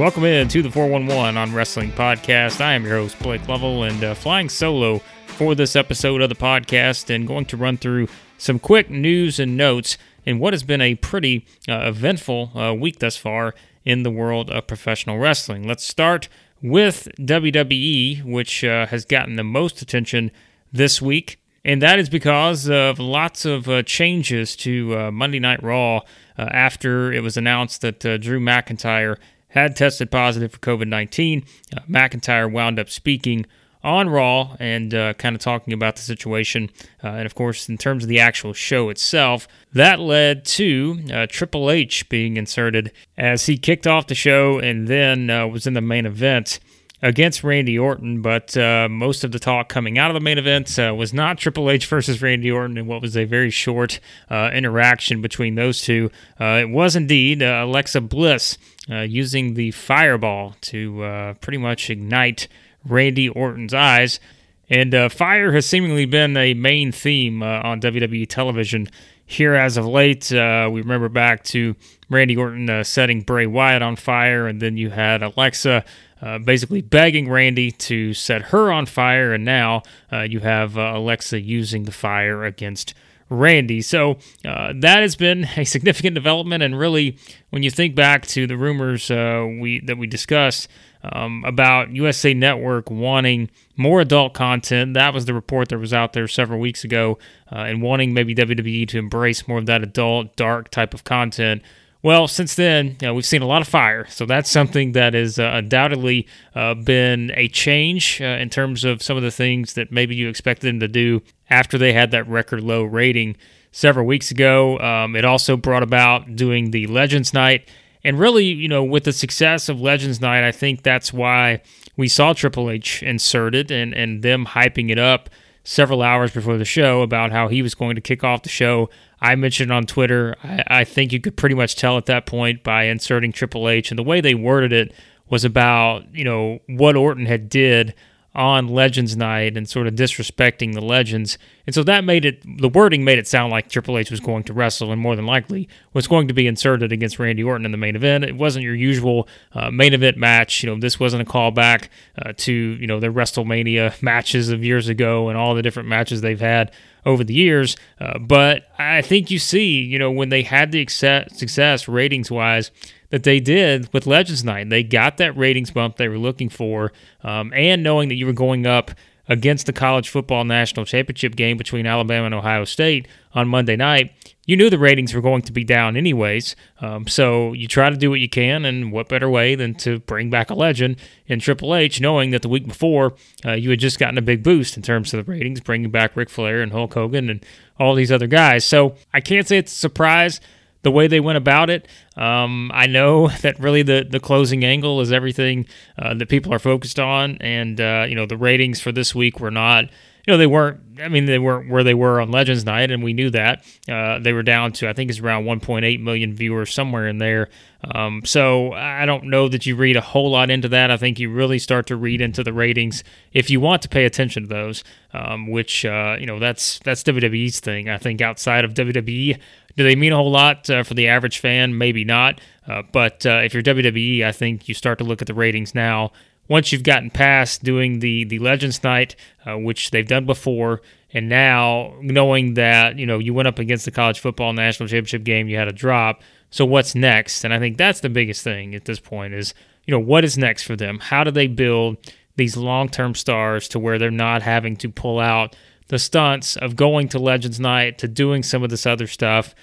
Welcome in to the 411 on Wrestling Podcast. I am your host, Blake Lovell, and uh, flying solo for this episode of the podcast and going to run through some quick news and notes in what has been a pretty uh, eventful uh, week thus far in the world of professional wrestling. Let's start with WWE, which uh, has gotten the most attention this week. And that is because of lots of uh, changes to uh, Monday Night Raw uh, after it was announced that Drew McIntyre had tested positive for COVID 19. Uh, McIntyre wound up speaking on Raw and uh, kind of talking about the situation. Uh, and of course, in terms of the actual show itself, that led to uh, Triple H being inserted as he kicked off the show and then uh, was in the main event against Randy Orton, but uh, most of the talk coming out of the main event uh, was not Triple H versus Randy Orton and what was a very short uh, interaction between those two. Uh, it was indeed uh, Alexa Bliss uh, using the fireball to pretty much ignite Randy Orton's eyes. And fire has seemingly been a main theme on WWE television here as of late. we remember back to Randy Orton setting Bray Wyatt on fire, and then you had Alexa uh, basically begging Randy to set her on fire, and now uh, you have uh, Alexa using the fire against Randy. So uh, that has been a significant development, and really, when you think back to the rumors uh, we that we discussed um, about USA Network wanting more adult content, that was the report that was out there several weeks ago, and wanting maybe WWE to embrace more of that adult, dark type of content. Well, since then, you know, we've seen a lot of fire. So that's something that has uh, undoubtedly uh, been a change uh, in terms of some of the things that maybe you expected them to do after they had that record low rating several weeks ago. Um, it also brought about doing the Legends Night. And really, you know, with the success of Legends Night, I think that's why we saw Triple H inserted and, and them hyping it up several hours before the show about how he was going to kick off the show I mentioned on Twitter, I, I, think you could pretty much tell at that point by inserting Triple H, and the way they worded it was about you know what Orton had did on Legends Night and sort of disrespecting the legends. And so that made it, the wording made it sound like Triple H was going to wrestle and more than likely was going to be inserted against Randy Orton in the main event. It wasn't your usual uh, main event match. You know, this wasn't a callback uh, to, you know, their WrestleMania matches of years ago and all the different matches they've had over the years. Uh, but I think you see, you know, when they had the success ratings wise, that they did with Legends Night. They got that ratings bump they were looking for, um, and knowing that you were going up against the college football national championship game between Alabama and Ohio State on Monday night, you knew the ratings were going to be down anyways. Um, so you try to do what you can, and what better way than to bring back a legend in Triple H, knowing that the week before uh, you had just gotten a big boost in terms of the ratings, bringing back Ric Flair and Hulk Hogan and all these other guys. So I can't say it's a surprise the way they went about it. Um, I know that really the, the closing angle is everything uh, that people are focused on, and uh, you know the ratings for this week were not. You know they weren't. I mean they weren't where they were on Legends Night, and we knew that uh, they were down to I think it's around 1.8 million viewers somewhere in there. Um, so I don't know that you read a whole lot into that. I think you really start to read into the ratings if you want to pay attention to those. Um, which uh, you know that's that's WWE's thing. I think outside of WWE, do they mean a whole lot uh, for the average fan? Maybe not. Uh, but uh, if you're WWE, I think you start to look at the ratings now. Once you've gotten past doing the the Legends Night, uh, which they've done before, and now knowing that you know you went up against the college football national championship game, you had a drop. So what's next? And I think that's the biggest thing at this point is you know what is next for them? How do they build these long term stars to where they're not having to pull out the stunts of going to Legends Night to doing some of this other stuff.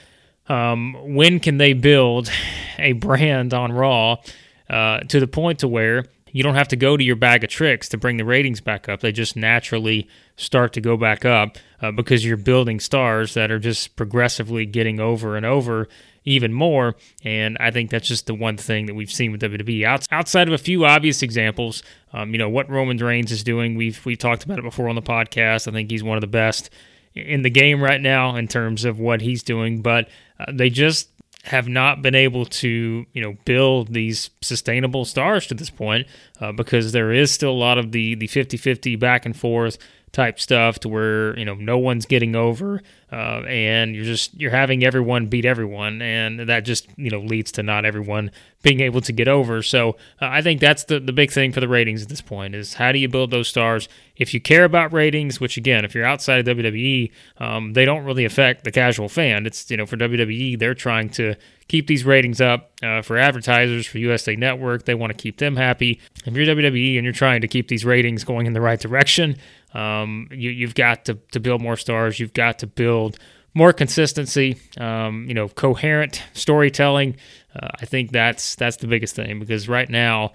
Um, when can they build a brand on Raw uh, to the point to where you don't have to go to your bag of tricks to bring the ratings back up? They just naturally start to go back up uh, because you're building stars that are just progressively getting over and over even more. And I think that's just the one thing that we've seen with WWE. outside of a few obvious examples, um, you know what Roman Reigns is doing. We've we've talked about it before on the podcast. I think he's one of the best in the game right now in terms of what he's doing. But uh, they just have not been able to, you know, build these sustainable stars to this point uh, because there is still a lot of the the 50-50 back and forth type stuff to where you know no one's getting over uh, and you're just you're having everyone beat everyone and that just you know leads to not everyone being able to get over. So uh, i think that's the, the big thing for the ratings at this point is how do you build those stars? If you care about ratings which again if you're outside of wwe um, they don't really affect the casual fan. It's you know for wwe they're trying to keep these ratings up uh, for advertisers for usa network. They want to keep them happy. If you're wwe and you're trying to keep these ratings going in the right direction um, you, have got to, to build more stars. You've got to build more consistency. Um, you know, coherent storytelling. Uh, I think that's that's the biggest thing because right now,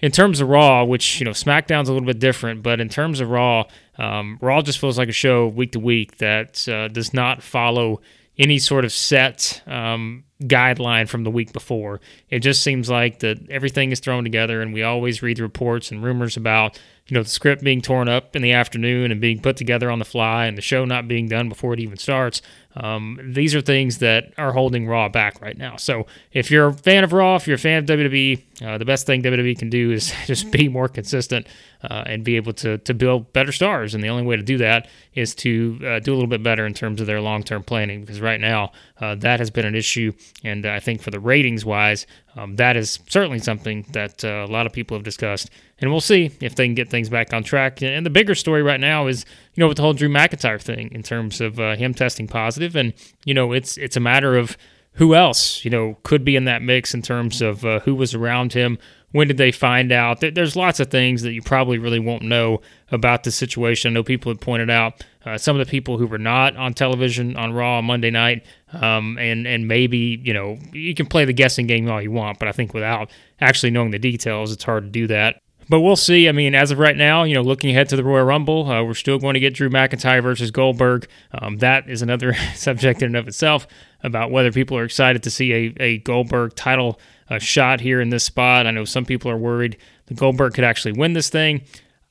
in terms of Raw, which you know SmackDown's a little bit different, but in terms of Raw, um, Raw just feels like a show week to week that uh, does not follow any sort of set um, guideline from the week before. It just seems like that everything is thrown together, and we always read the reports and rumors about you know the script being torn up in the afternoon and being put together on the fly, and the show not being done before it even starts. Um, these are things that are holding Raw back right now. So if you're a fan of Raw, if you're a fan of WWE, uh, the best thing WWE can do is just be more consistent uh, and be able to to build better stars. And the only way to do that is to uh, do a little bit better in terms of their long term planning. Because right now uh, that has been an issue, and I think for the ratings wise, um, that is certainly something that uh, a lot of people have discussed. And we'll see if they can get things back on track. And the bigger story right now is, you know, with the whole Drew McIntyre thing in terms of uh, him testing positive, and you know, it's it's a matter of who else, you know, could be in that mix in terms of uh, who was around him, when did they find out? There's lots of things that you probably really won't know about the situation. I know people have pointed out uh, some of the people who were not on television on Raw on Monday night, um, and and maybe you know you can play the guessing game all you want, but I think without actually knowing the details, it's hard to do that. But we'll see. I mean, as of right now, you know, looking ahead to the Royal Rumble, uh, we're still going to get Drew McIntyre versus Goldberg. Um, that is another subject in and of itself about whether people are excited to see a, a Goldberg title a shot here in this spot. I know some people are worried that Goldberg could actually win this thing.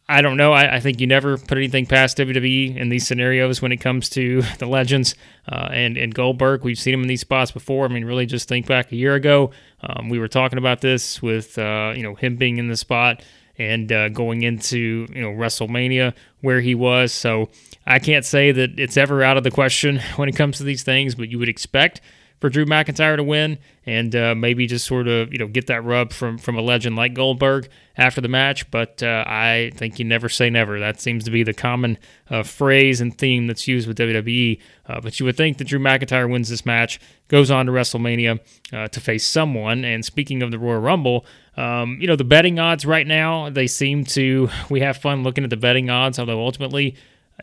I don't know. I, I, think you never put anything past WWE in these scenarios when it comes to the legends uh, and and Goldberg. We've seen him in these spots before. I mean, really, just think back a year ago. Um, we were talking about this with uh, you know him being in the spot and uh, going into you know WrestleMania where he was. So I can't say that it's ever out of the question when it comes to these things, but you would expect for Drew McIntyre to win and uh, maybe just sort of you know get that rub from from a legend like Goldberg after the match. But uh, I think you never say never. That seems to be the common uh, phrase and theme that's used with WWE. Uh, but you would think that Drew McIntyre wins this match, goes on to WrestleMania uh, to face someone. And speaking of the Royal Rumble. Um, you know the betting odds right now they seem to we have fun looking at the betting odds although ultimately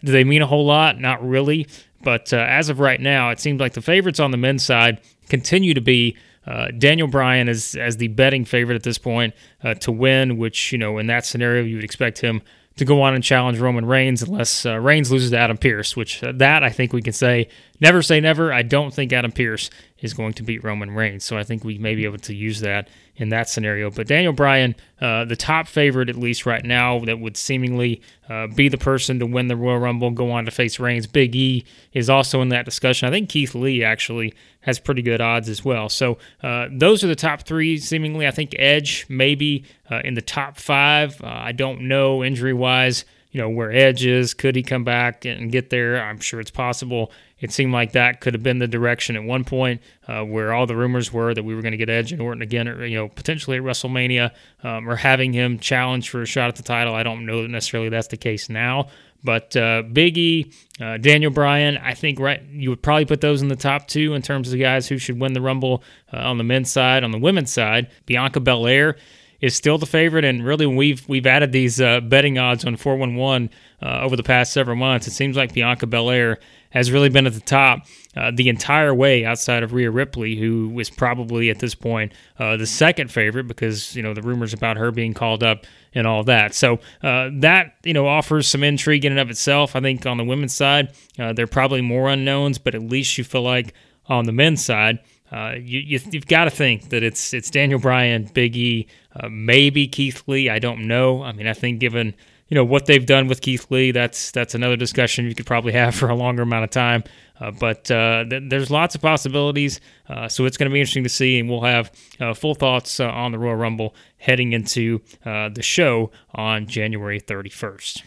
do they mean a whole lot not really but uh, as of right now, it seems like the favorites on the men's side continue to be uh, Daniel Bryan as as the betting favorite at this point uh, to win. Which you know, in that scenario, you would expect him to go on and challenge Roman Reigns unless uh, Reigns loses to Adam Pearce. Which uh, that I think we can say never say never. I don't think Adam Pearce is going to beat Roman Reigns, so I think we may be able to use that in that scenario. But Daniel Bryan, uh, the top favorite at least right now, that would seemingly uh, be the person to win the Royal Rumble, go on to face Reigns. Big E is also in that discussion. I think Keith Lee actually has pretty good odds as well. So uh, those are the top three, seemingly. I think Edge maybe uh, in the top five. Uh, I don't know injury wise you know, where Edge is. Could he come back and get there? I'm sure it's possible. It seemed like that could have been the direction at one point, uh, where all the rumors were that we were going to get Edge and Orton again, or, you know, potentially at WrestleMania, um, or having him challenge for a shot at the title. I don't know that necessarily that's the case now. But uh, Biggie, uh, Daniel Bryan, I think right you would probably put those in the top two in terms of the guys who should win the Rumble uh, on the men's side. On the women's side, Bianca Belair is still the favorite. And really, we've we've added these uh, betting odds on 411 uh, over the past several months. It seems like Bianca Belair has really been at the top uh, the entire way outside of Rhea Ripley, who was probably at this point uh, the second favorite because you know the rumors about her being called up and all that. So uh, that you know offers some intrigue in and of itself. I think on the women's side, uh, there are probably more unknowns, but at least you feel like on the men's side. Uh, you, you, have got to think that it's it's Daniel Bryan, Big E, uh, maybe Keith Lee. I don't know. I mean, I think given you know what they've done with Keith Lee, that's that's another discussion you could probably have for a longer amount of time. Uh, but uh, th- there's lots of possibilities, uh, so it's going to be interesting to see, and we'll have uh, full thoughts uh, on the Royal Rumble heading into uh, the show on January 31st.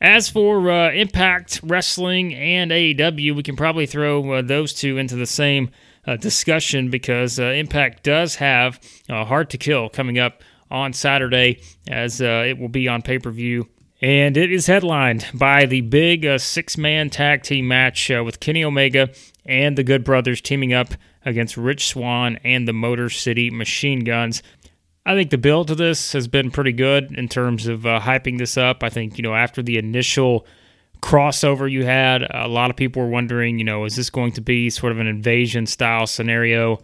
As for Impact Wrestling and AEW, we can probably throw those two into the same discussion because Impact does have Hard to Kill coming up on Saturday, as uh, it will be on pay per view. And it is headlined by the big six man tag team match with Kenny Omega and the Good Brothers teaming up against Rich Swann and the Motor City Machine Guns. I think the build to this has been pretty good in terms of uh, hyping this up. I think, you know, after the initial crossover you had, a lot of people were wondering, you know, is this going to be sort of an invasion style scenario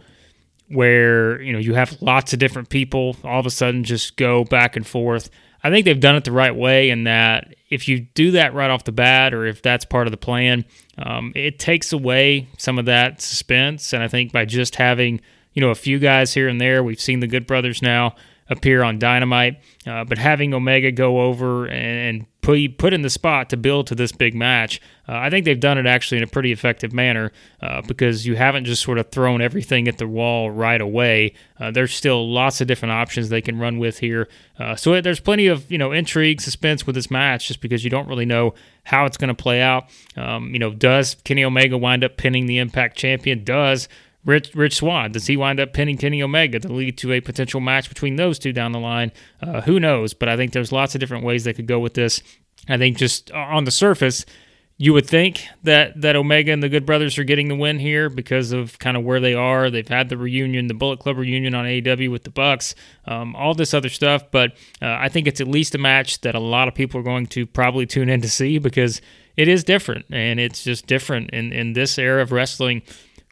where, you know, you have lots of different people all of a sudden just go back and forth? I think they've done it the right way in that if you do that right off the bat or if that's part of the plan, um, it takes away some of that suspense. And I think by just having you know, a few guys here and there. We've seen the Good Brothers now appear on Dynamite, uh, but having Omega go over and put put in the spot to build to this big match, uh, I think they've done it actually in a pretty effective manner uh, because you haven't just sort of thrown everything at the wall right away. Uh, there's still lots of different options they can run with here, uh, so there's plenty of you know intrigue, suspense with this match, just because you don't really know how it's going to play out. Um, you know, does Kenny Omega wind up pinning the Impact champion? Does Rich, Rich Swann, does he wind up pinning Kenny Omega to lead to a potential match between those two down the line? Uh, who knows? But I think there's lots of different ways they could go with this. I think just on the surface, you would think that that Omega and the Good Brothers are getting the win here because of kind of where they are. They've had the reunion, the Bullet Club reunion on AEW with the Bucks, um, all this other stuff. But uh, I think it's at least a match that a lot of people are going to probably tune in to see because it is different and it's just different in in this era of wrestling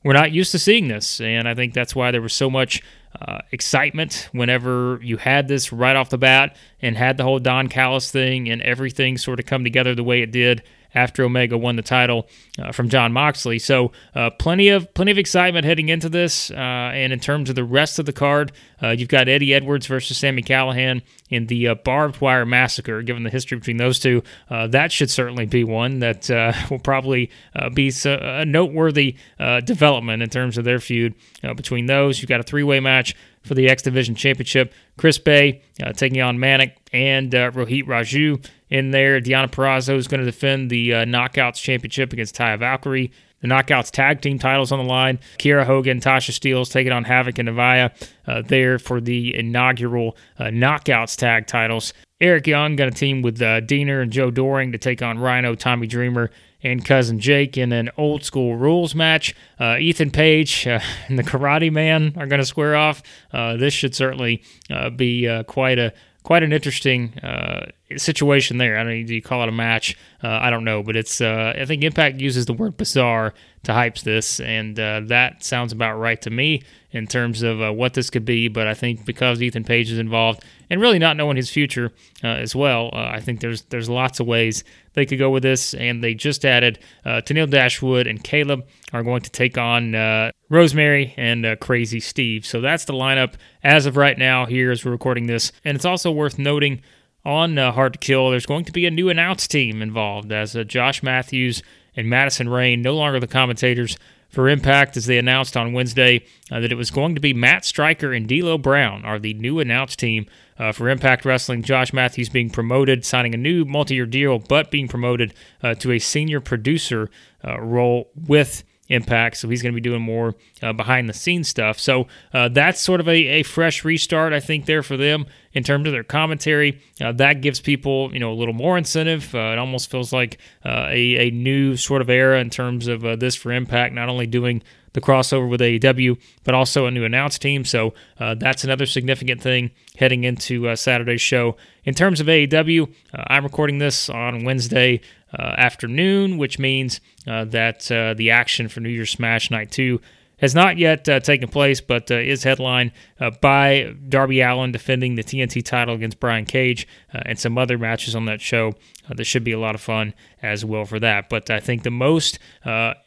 we're not used to seeing this. And I think that's why there was so much uh, excitement whenever you had this right off the bat and had the whole Don Callis thing and everything sort of come together the way it did after Omega won the title uh, from Jon Moxley. So uh, plenty of plenty of excitement heading into this. Uh, and in terms of the rest of the card, uh, you've got Eddie Edwards versus Sami Callihan in the uh, barbed wire massacre. Given the history between those two, uh, that should certainly be one that will probably be a noteworthy development in terms of their feud between those. You've got a three way match for the X Division Championship. Chris Bey uh, taking on Manik and uh, Rohit Raju in there. Deonna Purrazzo is going to defend the uh, Knockouts Championship against Taya Valkyrie. The Knockouts tag team titles on the line. Kiera Hogan, Tasha Steelz taking on Havok and Nevaeh uh, there for the inaugural uh, Knockouts tag titles. Eric Young going to team with uh, Deaner and Joe Doering to take on Rhino, Tommy Dreamer, and cousin Jake in an old school rules match. Uh, Ethan Page uh, and the Karate Man are going to square off. Uh, this should certainly uh, be uh, quite a quite an interesting uh, situation there. I know, do you call it a match? I don't know, but it's I think Impact uses the word bizarre to hype this, and that sounds about right to me in terms of uh, what this could be. But I think because Ethan Page is involved and really not knowing his future uh, as well, uh, I think there's there's lots of ways they could go with this. And they just added uh, Tennille Dashwood and Caleb are going to take on uh, Rosemary and uh, Crazy Steve. So that's the lineup as of right now here as we're recording this. And it's also worth noting on uh, Hard to Kill, there's going to be a new announce team involved as Josh Matthews and Madison Rayne, no longer the commentators for Impact as they announced on Wednesday uh, that it was going to be Matt Striker and D'Lo Brown are the new announced team uh, for Impact Wrestling. Josh Matthews being promoted, signing a new multi-year deal, but being promoted uh, to a senior producer uh, role with Impact. So he's going to be doing more uh, behind the scenes stuff. So uh, that's sort of a, a, fresh restart, I think, there for them in terms of their commentary. Uh, that gives people, you know, a little more incentive. Uh, it almost feels like uh, a, a new sort of era in terms of uh, this for Impact, not only doing the crossover with AEW, but also a new announced team. So that's another significant thing heading into Saturday's show. In terms of AEW, I'm recording this on Wednesday uh, afternoon, which means uh, that uh, the action for New Year's Smash Night 2 has not yet uh, taken place, but uh, is headlined uh, by Darby Allin defending the TNT title against Brian Cage and some other matches on that show. there should be a lot of fun as well for that. But I think the most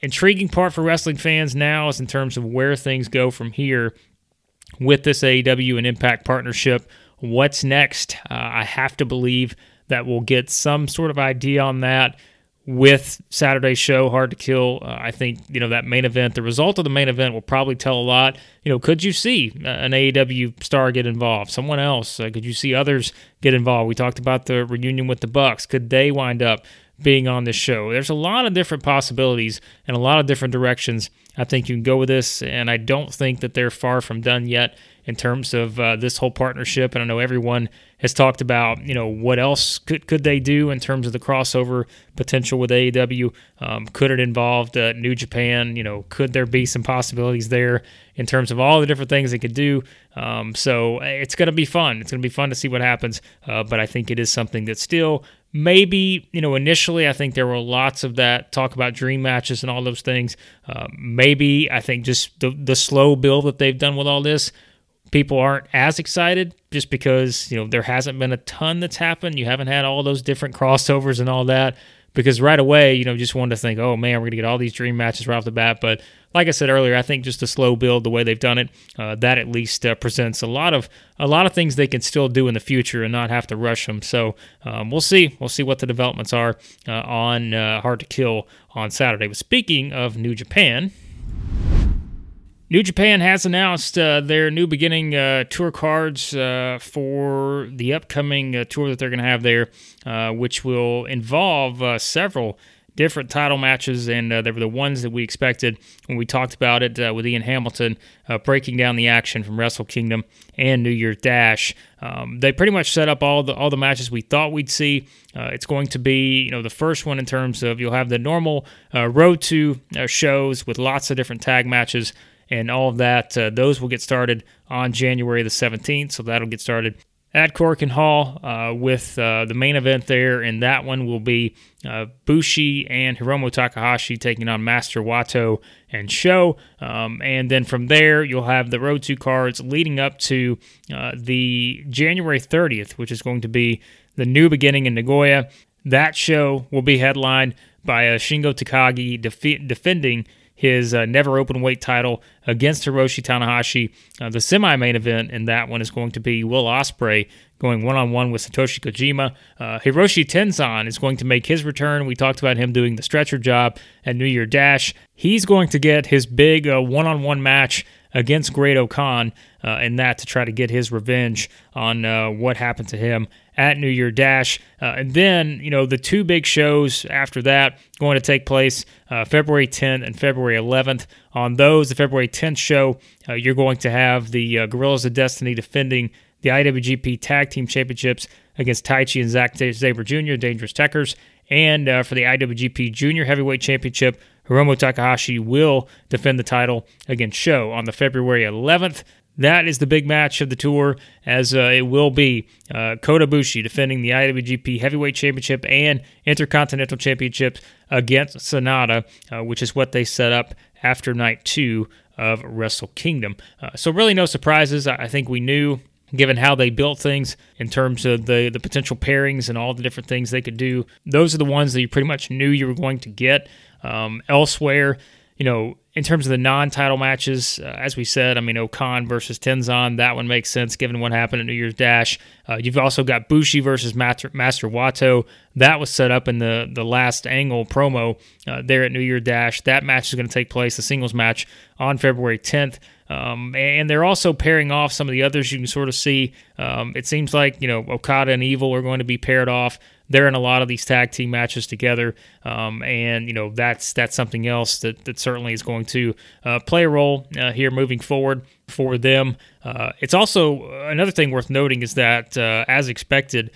intriguing part for wrestling fans now is in terms of where things go from here with this AEW and Impact partnership. What's next? I have to believe that we'll get some sort of idea on that with Saturday's show, Hard to Kill. Uh, I think you know that main event. The result of the main event will probably tell a lot. You know, could you see an AEW star get involved? Someone else? Uh, could you see others get involved? We talked about the reunion with the Bucks. Could they wind up being on this show? There's a lot of different possibilities and a lot of different directions. I think you can go with this, and I don't think that they're far from done yet in terms of uh, this whole partnership. And I know everyone has talked about, you know, what else could, could they do in terms of the crossover potential with AEW? Um, could it involve uh, New Japan? You know, could there be some possibilities there in terms of all the different things they could do? Um, so it's going to be fun. It's going to be fun to see what happens. Uh, but I think it is something that still maybe you know initially i think there were lots of that talk about dream matches and all those things uh, maybe i think just the, the slow build that they've done with all this people aren't as excited just because you know there hasn't been a ton that's happened. You haven't had all those different crossovers and all that. Because right away, you know, just wanted to think, oh man, we're gonna get all these dream matches right off the bat. But like I said earlier, I think just a slow build, the way they've done it, uh, that at least uh, presents a lot of a lot of things they can still do in the future and not have to rush them. So um, we'll see, we'll see what the developments are uh, on uh, Hard to Kill on Saturday. But speaking of New Japan, New Japan has announced uh, their new beginning uh, tour cards uh, for the upcoming uh, tour that they're going to have there, uh, which will involve several different title matches, and uh, they were the ones that we expected when we talked about it uh, with Ian Hamilton uh, breaking down the action from Wrestle Kingdom and New Year's Dash. Um, they pretty much set up all the all the matches we thought we'd see. it's going to be you know the first one in terms of you'll have the normal road to shows with lots of different tag matches and all of that. Uh, those will get started on January the 17th, so that'll get started at Korakuen Hall uh, with uh, the main event there, and that one will be uh, Bushi and Hiromu Takahashi taking on Master Wato and Sho. Um, and then from there, you'll have the Road to cards leading up to uh, the January 30th, which is going to be the new beginning in Nagoya. That show will be headlined by Shingo Takagi def- defending his uh, NEVER Openweight title against Hiroshi Tanahashi. Uh, the semi main event in that one is going to be Will Ospreay going one on one with Satoshi Kojima. Uh, Hiroshi Tenzan is going to make his return. We talked about him doing the stretcher job at New Year Dash. He's going to get his big one on one match against Great-O-Khan uh, in that to try to get his revenge on uh, what happened to him at New Year Dash. Uh, and then, you know, the two big shows after that going to take place uh, February 10th and February 11th. On those, the February 10th show, uh, you're going to have the uh, Guerrillas of Destiny defending the IWGP Tag Team Championships against Taichi and Zack Sabre Jr., Dangerous Tekkers. And uh, for the IWGP Junior Heavyweight Championship, Hiromu Takahashi will defend the title against Sho on the February 11th. That is the big match of the tour, as uh, it will be uh, Kota Ibushi defending the IWGP Heavyweight Championship and Intercontinental Championship against Sanada, uh, which is what they set up after night two of Wrestle Kingdom. Uh, so, really, no surprises. I think we knew, given how they built things in terms of the, the potential pairings and all the different things they could do. Those are the ones that you pretty much knew you were going to get. Um, elsewhere, you know, in terms of the non-title matches, uh, as we said, I mean, O-Khan versus Tenzan, that one makes sense given what happened at New Year's Dash. Uh, you've also got Bushi versus Master, Master Wato. That was set up in the, the last angle promo uh, there at New Year's Dash. That match is going to take place, the singles match, on February 10th. Um, and they're also pairing off some of the others you can sort of see. Um, it seems like, you know, Okada and Evil are going to be paired off they're in a lot of these tag team matches together, um, and you know that's that's something else that that certainly is going to uh, play a role uh, here moving forward for them. Uh, it's also another thing worth noting is that uh, as expected.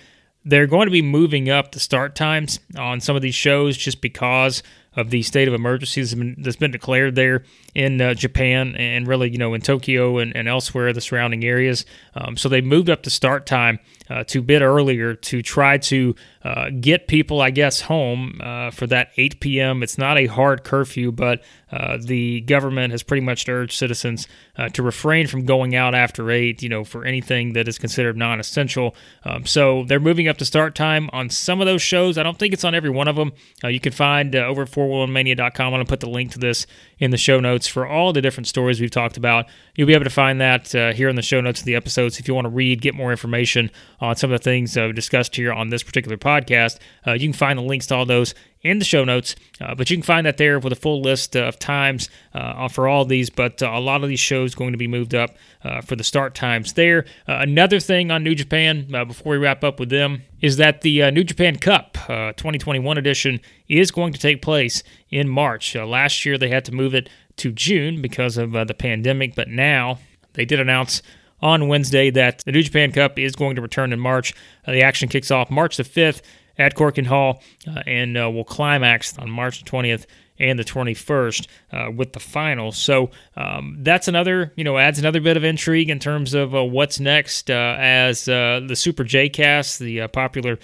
They're going to be moving up the start times on some of these shows just because of the state of emergency that's been, that's been declared there in uh, Japan and really, you know, in Tokyo and, and elsewhere, the surrounding areas. Um, so they moved up the start time uh, to bit earlier to try to uh, get people, I guess, home uh, for that 8 p.m. It's not a hard curfew, but uh, the government has pretty much urged citizens uh, to refrain from going out after 8, you know, for anything that is considered non essential. Um, so they're moving up the start time on some of those shows. I don't think it's on every one of them. you can find over at 411mania.com. I'm going to put the link to this in the show notes for all the different stories we've talked about. You'll be able to find that uh, here in the show notes of the episodes. If you want to read, get more information on some of the things uh, discussed here on this particular podcast, uh, you can find the links to all those in the show notes. Uh, but you can find that there with a full list of times uh, for all these. But uh, a lot of these shows going to be moved up uh, for the start times there. Uh, another thing on New Japan uh, before we wrap up with them is that the New Japan Cup 2021 edition is going to take place in March. last year they had to move it to June because of the pandemic, but now they did announce on Wednesday that the New Japan Cup is going to return in March. Uh, the action kicks off March the 5th at Korakuen Hall uh, and uh, will climax on March the 20th and the 21st uh, with the final. So um, that's another, you know, adds another bit of intrigue in terms of uh, what's next. Uh, as uh, the Super J Cast, the popular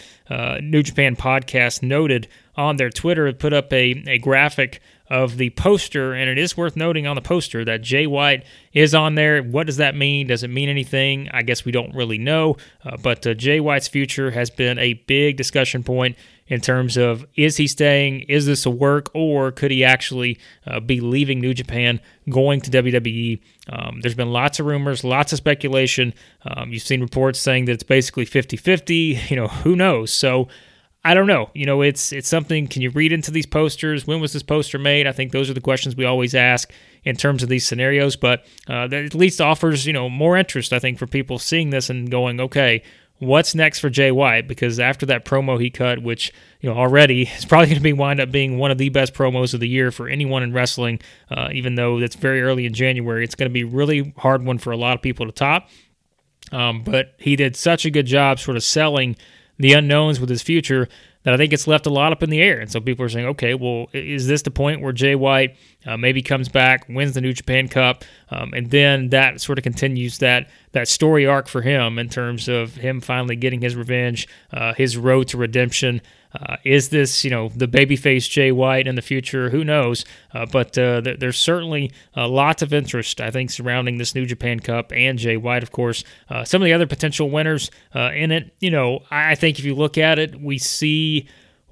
New Japan podcast, noted on their Twitter, put up a, a graphic of the poster, and it is worth noting on the poster that Jay White is on there. What does that mean? Does it mean anything? I guess we don't really know. Uh, but uh, Jay White's future has been a big discussion point in terms of is he staying? Is this a work, or could he actually uh, be leaving New Japan, going to WWE? Um, there's been lots of rumors, lots of speculation. Um, you've seen reports saying that it's basically 50 50. You know, who knows? So, I don't know. You know, it's it's something. Can you read into these posters? When was this poster made? I think those are the questions we always ask in terms of these scenarios. But uh, that at least offers you know more interest. I think for people seeing this and going, okay, what's next for Jay White? Because after that promo he cut, which you know already is probably going to be wind up being one of the best promos of the year for anyone in wrestling. Uh, even though it's very early in January, it's going to be really hard one for a lot of people to top. Um, but he did such a good job, sort of selling the unknowns with his future that I think it's left a lot up in the air. And so people are saying, okay, well, is this the point where Jay White uh, maybe comes back, wins the New Japan Cup, um, and then that sort of continues that that story arc for him in terms of him finally getting his revenge, uh, his road to redemption. Uh, is this, you know, the babyface Jay White in the future? Who knows? Uh, but uh, th- there's certainly lots of interest, I think, surrounding this New Japan Cup and Jay White, of course. Uh, some of the other potential winners in it, you know, I think if you look at it, we see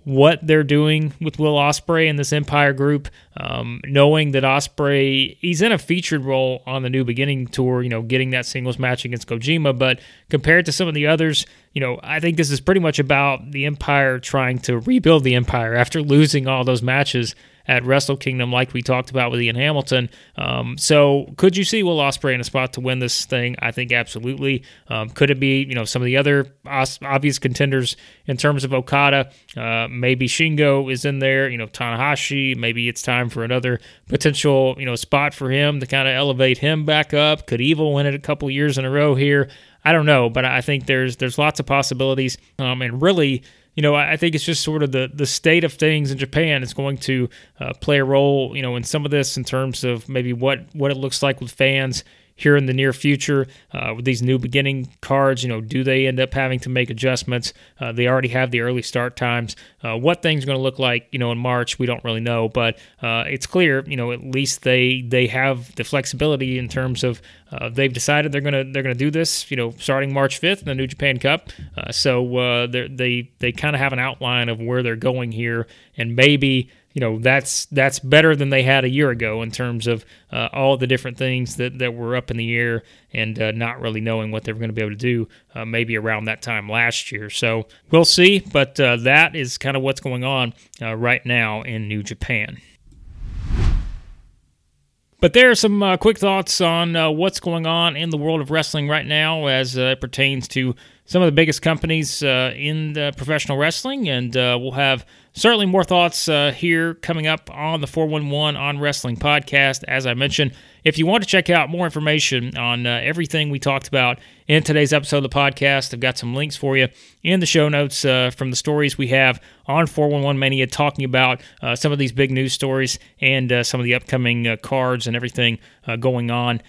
what they're doing with Will Ospreay and this Empire group, um, knowing that Ospreay he's in a featured role on the New Beginning tour, you know, getting that singles match against Kojima, but compared to some of the others, you know, I think this is pretty much about the Empire trying to rebuild the Empire after losing all those matches at Wrestle Kingdom, like we talked about with Ian Hamilton. Um, so, could you see Will Ospreay in a spot to win this thing? I think absolutely. Um, could it be, you know, some of the other obvious contenders in terms of Okada? Uh, maybe Shingo is in there. You know, Tanahashi. Maybe it's time for another potential, you know, spot for him to kind of elevate him back up. Could Evil win it a couple years in a row here? I don't know, but I think there's there's lots of possibilities. Um, and really you know, I think it's just sort of the, the state of things in Japan is going to uh, play a role, you know, in some of this in terms of maybe what, what it looks like with fans here in the near future uh, with these new beginning cards. You know, do they end up having to make adjustments? Uh, they already have the early start times. Uh, what things are going to look like, you know, in March, we don't really know, but uh, it's clear, you know, at least they they have the flexibility in terms of uh, they've decided they're gonna they're gonna do this, you know, starting March 5th in the New Japan Cup. Uh, so they they kind of have an outline of where they're going here, and maybe you know that's that's better than they had a year ago in terms of uh, all the different things that, that were up in the air and uh, not really knowing what they were going to be able to do uh, maybe around that time last year. So we'll see but uh, that is kind of what's going on uh, right now in new japan. But there are some uh, quick thoughts on what's going on in the world of wrestling right now as it pertains to some of the biggest companies in professional wrestling and we'll have certainly more thoughts uh, here coming up on the 411 on Wrestling podcast. As I mentioned, if you want to check out more information on uh, everything we talked about in today's episode of the podcast, I've got some links for you in the show notes uh, from the stories we have on 411 Mania talking about uh, some of these big news stories and uh, some of the upcoming uh, cards and everything uh, going on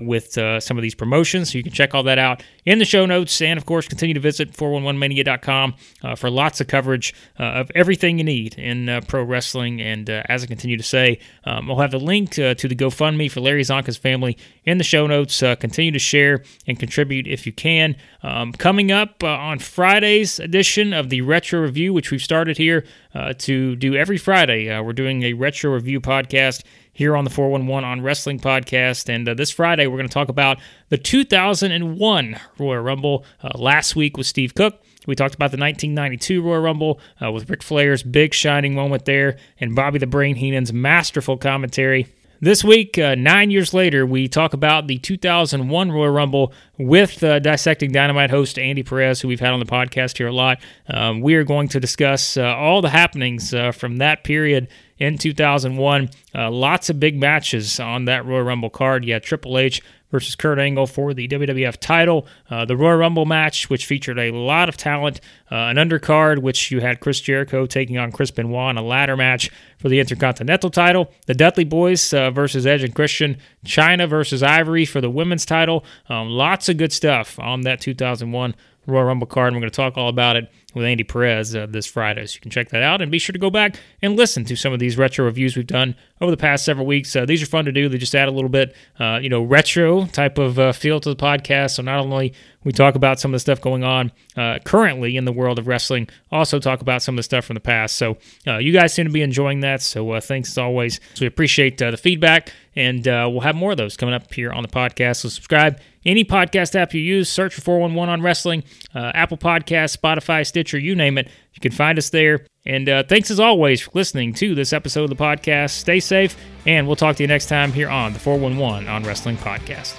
with some of these promotions. So you can check all that out in the show notes. And of course, continue to visit 411mania.com for lots of coverage of everything you need in pro wrestling. And as I continue to say, um, I'll have the link to the GoFundMe for Larry Csonka's family in the show notes. Uh, continue to share and contribute if you can. Um, coming up uh, on Friday's edition of the Retro Review, which we've started here uh, to do every Friday, uh, we're doing a Retro Review podcast here on the 411 on Wrestling Podcast. And uh, this Friday, we're going to talk about the 2001 Royal Rumble. Uh, last week was Steve Cook. We talked about the 1992 Royal Rumble uh, with Ric Flair's big shining moment there and Bobby the Brain Heenan's masterful commentary. This week, uh, nine years later, we talk about the 2001 Royal Rumble with uh, Dissecting Dynamite host Andy Perez, who we've had on the podcast here a lot. Um, we are going to discuss uh, all the happenings uh, from that period in 2001. Uh, lots of big matches on that Royal Rumble card. Yeah, Triple H versus Kurt Angle for the WWF title. Uh, the Royal Rumble match, which featured a lot of talent. Uh, an undercard, which you had Chris Jericho taking on Chris Benoit in a ladder match for the Intercontinental title. The Dudley Boyz uh, versus Edge and Christian. Chyna versus Ivory for the women's title. Um, lots of good stuff on that 2001 Royal Rumble card. And we're going to talk all about it with Andy Perez uh, this Friday. So you can check that out and be sure to go back and listen to some of these retro reviews we've done over the past several weeks. Uh, these are fun to do. They just add a little bit, uh, you know, retro type of uh, feel to the podcast. So not only we talk about some of the stuff going on uh, currently in the world of wrestling, also talk about some of the stuff from the past. So uh, you guys seem to be enjoying that. So thanks as always. So we appreciate the feedback, and we'll have more of those coming up here on the podcast. So subscribe any podcast app you use, search for 411 on wrestling, Apple Podcast, Spotify, Stitcher, you name it. You can find us there. And uh, thanks as always for listening to this episode of the podcast. Stay safe, and we'll talk to you next time here on the 411 on Wrestling Podcast.